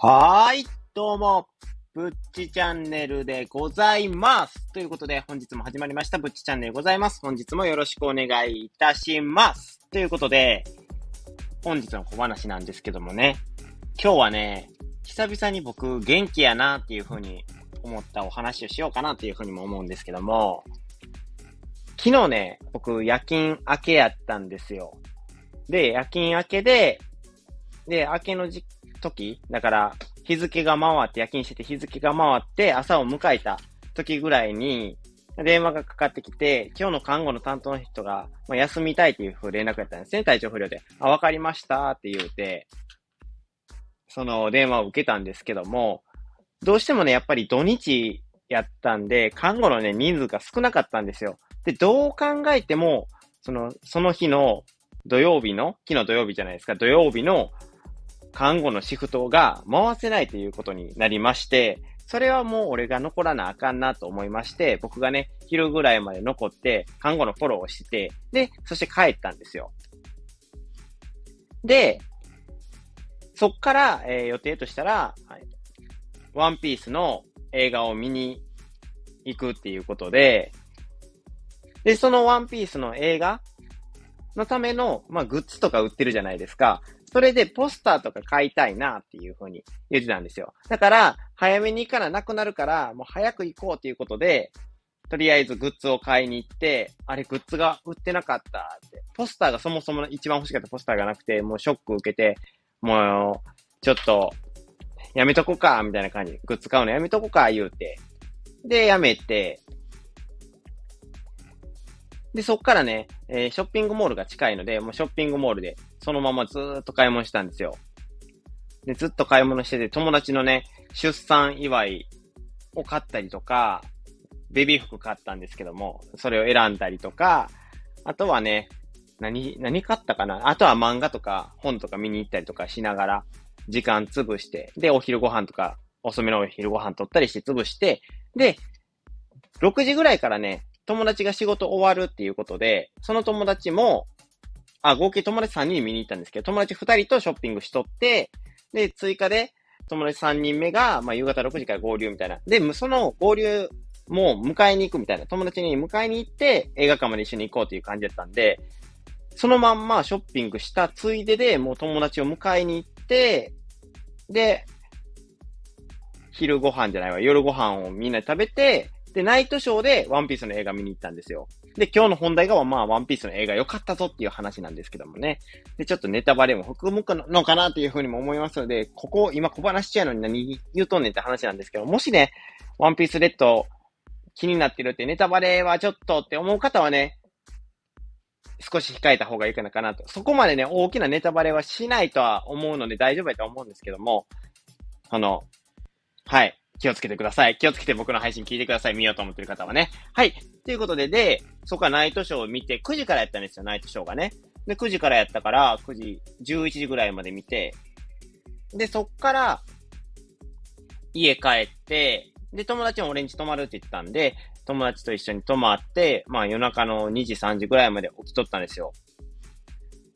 はーい、どうも、ぶっちチャンネルでございます。ということで、本日も始まりました、ぶっちチャンネルございます。本日もよろしくお願いいたします。ということで、本日の小話なんですけどもね、今日はね、久々に僕元気やなっていう風に思ったお話をしようかなっていう風にも思うんですけども、昨日ね、僕夜勤明けやったんですよ。で、夜勤明けで、で、明けの時時、だから日付が回って、夜勤してて日付が回って朝を迎えた時ぐらいに、電話がかかってきて、今日の看護の担当の人が、まあ、休みたいっていう連絡やったんですね。体調不良で。あ、わかりましたって言うて、その電話を受けたんですけども、どうしてもね、やっぱり土日やったんで、看護のね、人数が少なかったんですよ。で、どう考えても、その、その日の土曜日の、昨日土曜日じゃないですか、土曜日の看護のシフトが回せないということになりまして、それはもう俺が残らなあかんなと思いまして、僕がね、昼ぐらいまで残って、看護のフォローをして、で、そして帰ったんですよ。で、そっから、えー、予定としたら、はい、ワンピースの映画を見に行くっていうことで、で、そのワンピースの映画のための、まあ、グッズとか売ってるじゃないですか。それでポスターとか買いたいなっていうふうに言ってたんですよ。だから、早めに行かななくなるから、もう早く行こうっていうことで、とりあえずグッズを買いに行って、あれグッズが売ってなかったって。ポスターがそもそも一番欲しかったポスターがなくて、もうショック受けて、もう、ちょっと、やめとこうか、みたいな感じ。グッズ買うのやめとこうか、言うて。で、やめて、で、そっからね、えー、ショッピングモールが近いので、もうショッピングモールで、そのままずーっと買い物したんですよ。で、ずっと買い物してて、友達のね、出産祝いを買ったりとか、ベビー服買ったんですけども、それを選んだりとか、あとはね、何、何買ったかな？あとは漫画とか本とか見に行ったりとかしながら、時間潰して、で、お昼ご飯とか、遅めのお昼ご飯取ったりして潰して、で、6時ぐらいからね、友達が仕事終わるっていうことで、その友達も、あ、合計友達3人見に行ったんですけど、友達2人とショッピングしとって、で、追加で友達3人目が、まあ、夕方6時から合流みたいな。で、その合流も迎えに行くみたいな。友達に迎えに行って、映画館まで一緒に行こうという感じだったんで、そのまんまショッピングしたついででもう友達を迎えに行って、で、昼ご飯じゃないわ、夜ご飯をみんなで食べて、で、ナイトショーでワンピースの映画見に行ったんですよ。で、今日の本題が、まあ、ワンピースの映画良かったぞっていう話なんですけどもね。で、ちょっとネタバレも含むのかなというふうにも思いますので、ここ、今小話しちゃうのに何言うとんねんって話なんですけど、もしね、ワンピースレッド気になってるってネタバレはちょっとって思う方はね、少し控えた方がいいかなかなと。そこまでね、大きなネタバレはしないとは思うので大丈夫やと思うんですけども、あの、はい。気をつけてください。気をつけて僕の配信聞いてください。見ようと思ってる方はね。はい。ということで、で、そこはナイトショーを見て、9時からやったんですよ、ナイトショーがね。で、9時からやったから、9時、11時ぐらいまで見て、で、そっから、家帰って、で、友達も俺んち泊まるって言ったんで、友達と一緒に泊まって、まあ夜中の2時、3時ぐらいまで起きとったんですよ。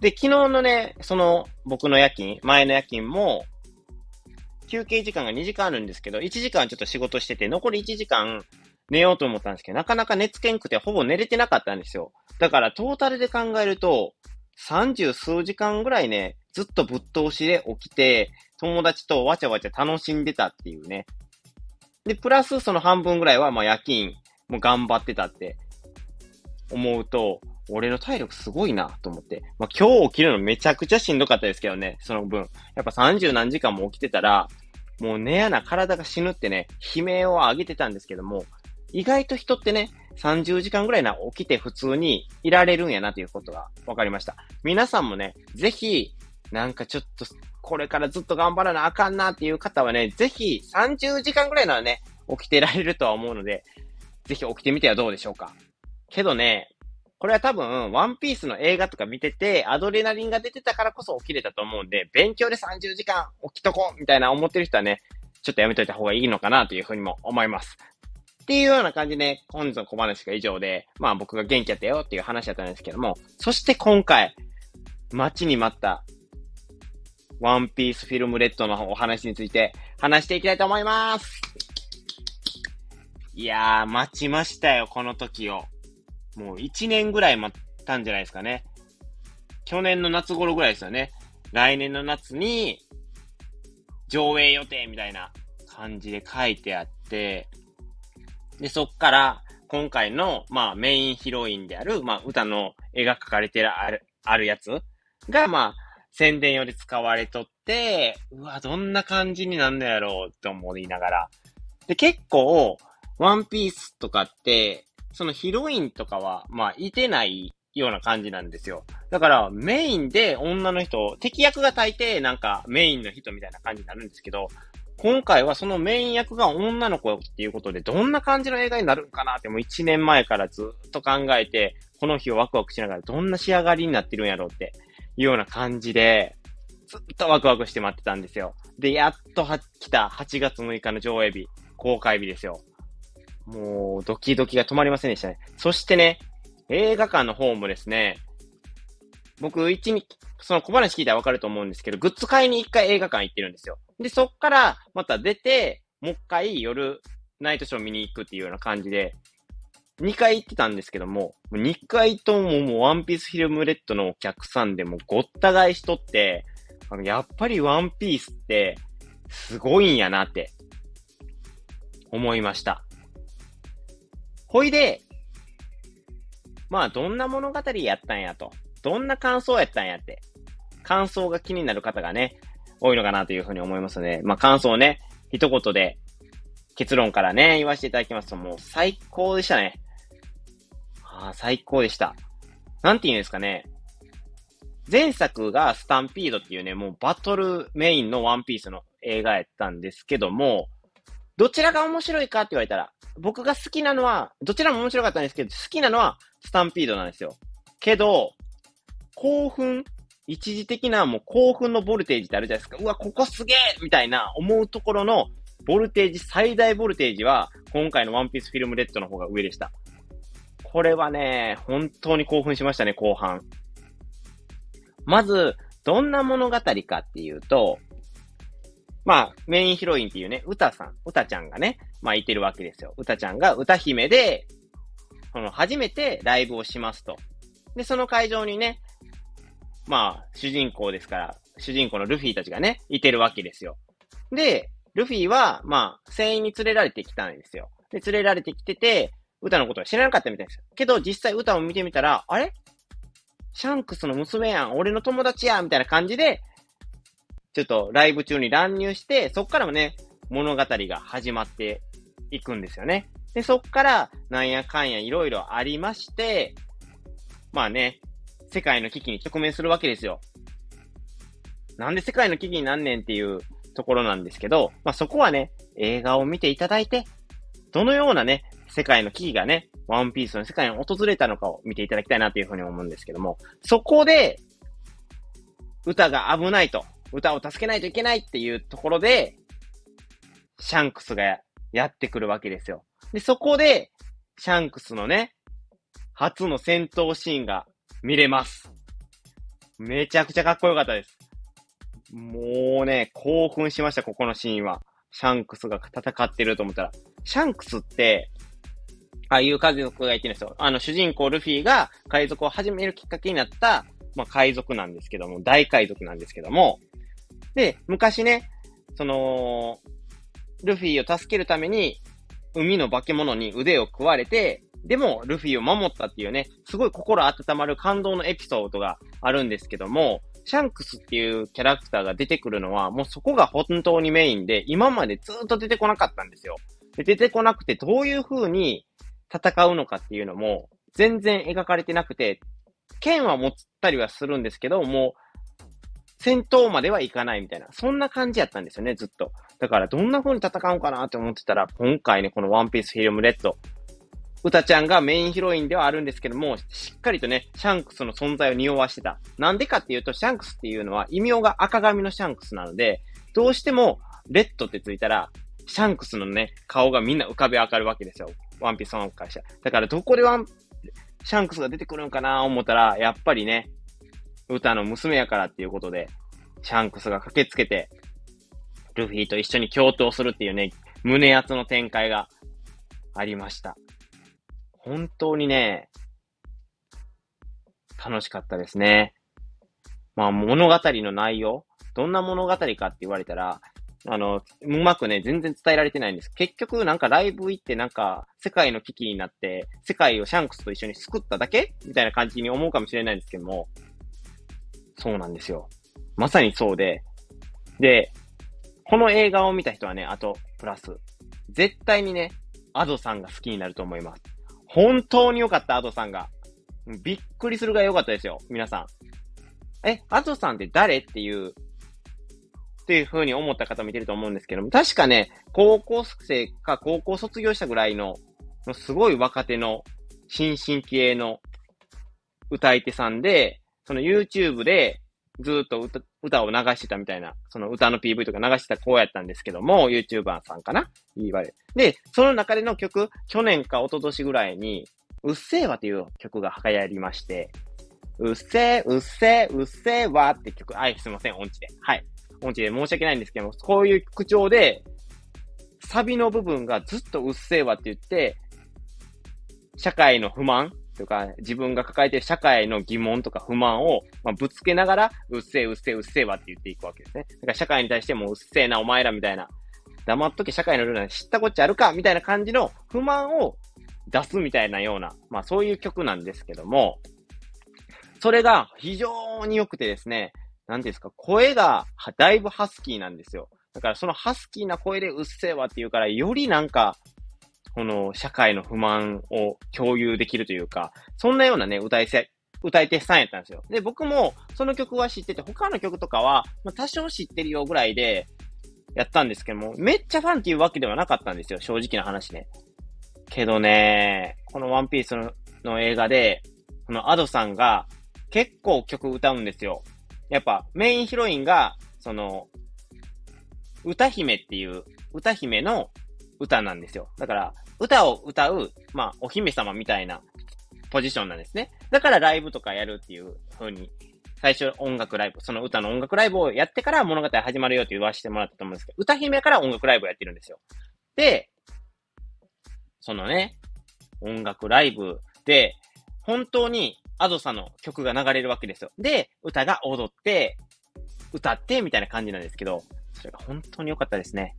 で、昨日のね、その僕の夜勤、前の夜勤も、休憩時間が2時間あるんですけど、1時間ちょっと仕事してて、残り1時間寝ようと思ったんですけど、なかなか寝つけんくてほぼ寝れてなかったんですよ。だからトータルで考えると、30数時間ぐらいね、ずっとぶっ通しで起きて、友達とわちゃわちゃ楽しんでたっていうね。で、プラスその半分ぐらいは、まあ夜勤、もう頑張ってたって思うと、俺の体力すごいなと思って。まあ今日起きるのめちゃくちゃしんどかったですけどね、その分。やっぱ30何時間も起きてたら、もう寝やな体が死ぬってね、悲鳴を上げてたんですけども、意外と人ってね、30時間ぐらいな起きて普通にいられるんやなということが分かりました。皆さんもね、ぜひ、なんかちょっと、これからずっと頑張らなあかんなっていう方はね、ぜひ30時間ぐらいならね、起きてられるとは思うので、ぜひ起きてみてはどうでしょうか。けどね、これは多分、ワンピースの映画とか見てて、アドレナリンが出てたからこそ起きれたと思うんで、勉強で30時間起きとこうみたいな思ってる人はね、ちょっとやめといた方がいいのかなというふうにも思います。っていうような感じで、ね、本日の小話が以上で、まあ僕が元気やったよっていう話だったんですけども、そして今回、待ちに待ったワンピースフィルムレッドのお話について話していきたいと思います。いやー、待ちましたよ、この時を。もう1年ぐらい待ったんじゃないですかね。去年の夏頃ぐらいですよね。来年の夏に、上映予定みたいな感じで書いてあって、で、そっから、今回の、まあ、メインヒロインである、まあ、歌の絵が描かれてる、ある、あるやつが、まあ、宣伝より使われとって、うわ、どんな感じになんのやろうって思いながら。で、結構、ワンピースとかって、そのヒロインとかは、まあ、いてないような感じなんですよ。だから、メインで女の人、敵役が大抵なんかメインの人みたいな感じになるんですけど、今回はそのメイン役が女の子っていうことで、どんな感じの映画になるんかなってもう1年前からずっと考えて、この日をワクワクしながらどんな仕上がりになってるんやろうっていうような感じで、ずっとワクワクして待ってたんですよ。で、やっとは来た8月6日の上映日、公開日ですよ。もう、ドキドキが止まりませんでしたね。そしてね、映画館の方もですね、僕、一日、その小話聞いたらわかると思うんですけど、グッズ買いに一回映画館行ってるんですよ。で、そっからまた出て、もう一回夜、ナイトショー見に行くっていうような感じで、2回行ってたんですけども、2回とももうワンピースフィルムレッドのお客さんでもごった返しとって、あの、やっぱりワンピースってすごいんやなって思いました。ほいで、まあ、どんな物語やったんやと。どんな感想やったんやって。感想が気になる方がね、多いのかなというふうに思いますね。まあ、感想をね、一言で結論からね、言わせていただきますと、もう最高でしたね。ああ、最高でした。なんて言うんですかね。前作がスタンピードっていうね、もうバトルメインのワンピースの映画やったんですけども、どちらが面白いかって言われたら、僕が好きなのは、どちらも面白かったんですけど、好きなのはスタンピードなんですよ。けど、興奮、一時的なもう興奮のボルテージってあるじゃないですか。うわ、ここすげえみたいな思うところのボルテージ、最大ボルテージは、今回のワンピースフィルムレッドの方が上でした。これはね、本当に興奮しましたね、後半。まず、どんな物語かっていうと、まあ、メインヒロインっていうね、歌さん、歌ちゃんがね、まあいてるわけですよ。歌ちゃんが歌姫で、この初めてライブをしますと。で、その会場にね、まあ、主人公ですから、主人公のルフィたちがね、いてるわけですよ。で、ルフィは、まあ、船員に連れられてきたんですよ。で、連れられてきてて、歌のことは知らなかったみたいです。けど、実際歌を見てみたら、あれ？シャンクスの娘やん、俺の友達やん、みたいな感じで、ちょっとライブ中に乱入して、そっからもね、物語が始まっていくんですよね。で、そっから、なんやかんやいろいろありまして、まあね、世界の危機に直面するわけですよ。なんで世界の危機になんねんっていうところなんですけど、まあそこはね、映画を見ていただいて、どのようなね、世界の危機がね、ワンピースの世界に訪れたのかを見ていただきたいなというふうに思うんですけども、そこで、ウタが危ないと。ウタを助けないといけないっていうところで、シャンクスがやってくるわけですよ。で、そこで、シャンクスのね、初の戦闘シーンが見れます。めちゃくちゃかっこよかったです。もうね、興奮しました、ここのシーンは。シャンクスが戦ってると思ったら。シャンクスって、ああいう家族がいてるんですよ。あの、主人公ルフィが海賊を始めるきっかけになった、まあ、海賊なんですけども、大海賊なんですけども、で、昔ね、その、ルフィを助けるために、海の化け物に腕を食われて、でも、ルフィを守ったっていうね、すごい心温まる感動のエピソードがあるんですけども、シャンクスっていうキャラクターが出てくるのは、もうそこが本当にメインで、今までずっと出てこなかったんですよ。で出てこなくて、どういう風に戦うのかっていうのも、全然描かれてなくて、剣は持ったりはするんですけど、もう、戦闘まではいかないみたいな、そんな感じやったんですよね、ずっと。だから、どんな風に戦うかなって思ってたら、今回ね、この ONE PIECE FILM RED、ウタちゃんがメインヒロインではあるんですけども、しっかりとね、シャンクスの存在を匂わしてた。なんでかっていうと、シャンクスっていうのは異名が赤髪のシャンクスなので、どうしても、レッドってついたら、シャンクスのね、顔がみんな浮かび上がるわけですよ。ワンピースの会社。だからどこでワン、シャンクスが出てくるんかな思ったら、やっぱりね、ウタの娘やからっていうことで、シャンクスが駆けつけて、ルフィと一緒に共闘するっていうね、胸熱の展開がありました。本当にね、楽しかったですね。まあ物語の内容、どんな物語かって言われたら、あの、うまくね、全然伝えられてないんです。結局、なんかライブ行ってなんか、世界の危機になって、世界をシャンクスと一緒に救っただけみたいな感じに思うかもしれないんですけども、そうなんですよ。まさにそうで、で、この映画を見た人はね、あと、プラス、絶対にね、アドさんが好きになると思います。本当に良かった、アドさんが。びっくりするが良かったですよ、皆さん。え、アドさんって誰っていう、っていう風に思った方もいてると思うんですけども、確かね、高校生か高校卒業したぐらいの、すごい若手の新進気鋭の歌い手さんで、その YouTube でずっと歌を流してたみたいな、その歌の PV とか流してた子やったんですけども、YouTuber さんかな？言われで、その中での曲、去年か一昨年ぐらいに、うっせぇわっていう曲が流行りまして、うっせー、うっせー、うっせーわって曲、あい、すいません、音痴で。はい。音痴で申し訳ないんですけども、こういう口調で、サビの部分がずっとうっせーわって言って、社会の不満とか、自分が抱えている社会の疑問とか不満を、まあ、ぶつけながら、うっせえ、うっせえ、うっせえわって言っていくわけですね。だから社会に対してもうっせえな、お前らみたいな、黙っとけ社会のルールなん知ったこっちゃあるかみたいな感じの不満を出すみたいなような、まあそういう曲なんですけども、それが非常に良くてですね、なんですか、声がだいぶハスキーなんですよ。だからそのハスキーな声でうっせえわって言うから、よりなんか、この社会の不満を共有できるというか、そんなようなね、歌いせ、歌い手さんやったんですよ。で、僕もその曲は知ってて、他の曲とかは、まあ、多少知ってるよぐらいでやったんですけども、めっちゃファンっていうわけではなかったんですよ、正直な話ね。けどね、このワンピースのの映画で、このアドさんが結構曲歌うんですよ。やっぱメインヒロインが、その、歌姫っていう歌姫の歌なんですよ。だから、歌を歌う、まあ、お姫様みたいなポジションなんですね。だからライブとかやるっていう風に、最初音楽ライブ、その歌の音楽ライブをやってから物語始まるよって言わせてもらったと思うんですけど、歌姫から音楽ライブをやってるんですよ。で、そのね、音楽ライブで、本当にアドサの曲が流れるわけですよ。で、歌が踊って、歌って、みたいな感じなんですけど、それが本当に良かったですね。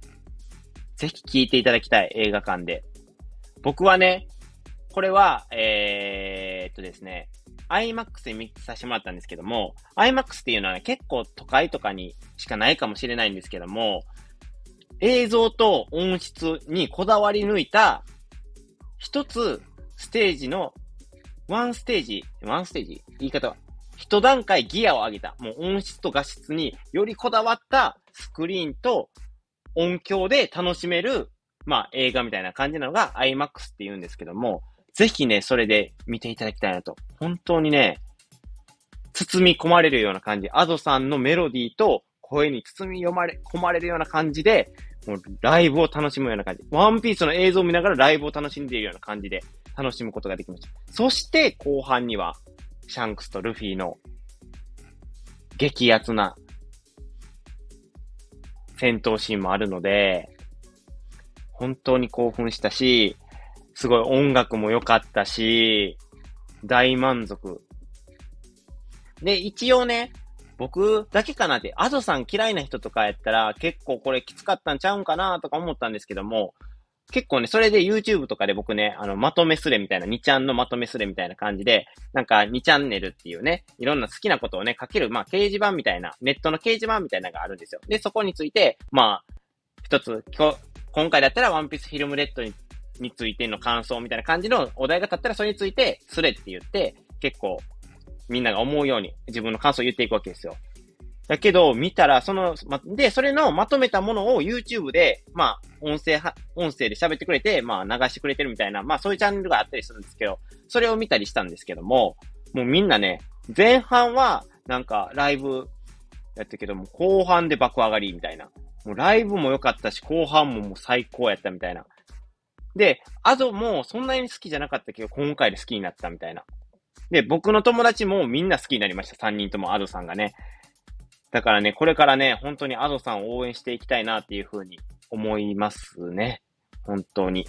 ぜひ聴いていただきたい映画館で。僕はね、これは、えー、っとですね、IMAX でミックスさせてもらったんですけども、IMAX っていうのは、ね、結構都会とかにしかないかもしれないんですけども、映像と音質にこだわり抜いた、一つステージの、ワンステージ、ワンステージ言い方は、一段階ギアを上げた、もう音質と画質によりこだわったスクリーンと音響で楽しめる、まあ映画みたいな感じなのが IMAX って言うんですけども、ぜひね、それで見ていただきたいなと。本当にね、包み込まれるような感じ。アドさんのメロディーと声に包み読まれ、込まれるような感じで、もうライブを楽しむような感じ。ワンピースの映像を見ながらライブを楽しんでいるような感じで楽しむことができました。そして後半には、シャンクスとルフィの激アツな戦闘シーンもあるので、本当に興奮したし、すごい音楽も良かったし、大満足。で、一応ね、僕だけかなって、アドさん嫌いな人とかやったら結構これきつかったんちゃうんかなとか思ったんですけども、結構ね、それで YouTube とかで僕ね、あの、まとめスレみたいな、2ちゃんのまとめスレみたいな感じで、なんか2チャンネルっていうね、いろんな好きなことをね、書ける、まあ、掲示板みたいな、ネットの掲示板みたいなのがあるんですよ。で、そこについて、まあ、一つ、今日、今回だったらワンピースフィルムレッドにについての感想みたいな感じのお題が立ったらそれについてスレって言って、結構みんなが思うように自分の感想を言っていくわけですよ。だけど、見たら、その、ま、で、それのまとめたものを YouTube で、まあ、音声は、音声で喋ってくれて、まあ、流してくれてるみたいな、まあ、そういうチャンネルがあったりするんですけど、それを見たりしたんですけども、もうみんなね、前半は、なんか、ライブやったけども、後半で爆上がりみたいな。もうライブも良かったし、後半ももう最高やったみたいな。で、アドもそんなに好きじゃなかったけど、今回で好きになったみたいな。で、僕の友達もみんな好きになりました。3人ともアドさんがね。だからね、これからね、本当にアドさんを応援していきたいなっていうふうに思いますね。本当に。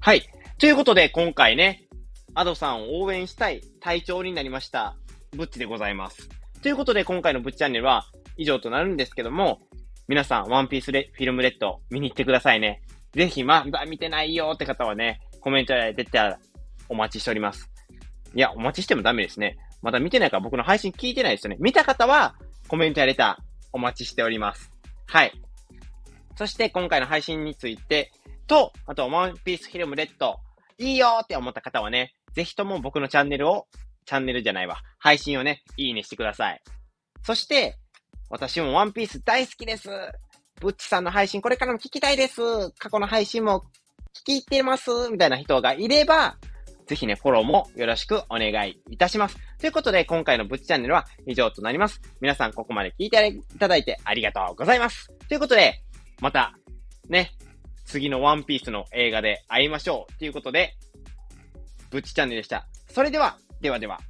はい。ということで、今回ね、アドさんを応援したい隊長になりました、ブッチでございます。ということで、今回のブッチチャンネルは以上となるんですけども、皆さん、ワンピースレフィルムレッド見に行ってくださいね。ぜひ、まあ、見てないよって方はね、コメントで出てたらお待ちしております。いや、お待ちしてもダメですね。まだ見てないから僕の配信聞いてないですよね。見た方は、コメントやレターお待ちしております。はい。そして今回の配信について、と、あと、ワンピースフィルムレッド、いいよって思った方はね、ぜひとも僕のチャンネルを、チャンネルじゃないわ、配信をね、いいねしてください。そして、私もワンピース大好きです。ブッチさんの配信これからも聞きたいです。過去の配信も聞き入ってます。みたいな人がいれば、ぜひね、フォローもよろしくお願いいたします。ということで、今回のブッチチャンネルは以上となります。皆さんここまで聞いていただいてありがとうございます。ということで、また、ね、次のワンピースの映画で会いましょう。ということで、ブッチチャンネルでした。それでは、ではでは。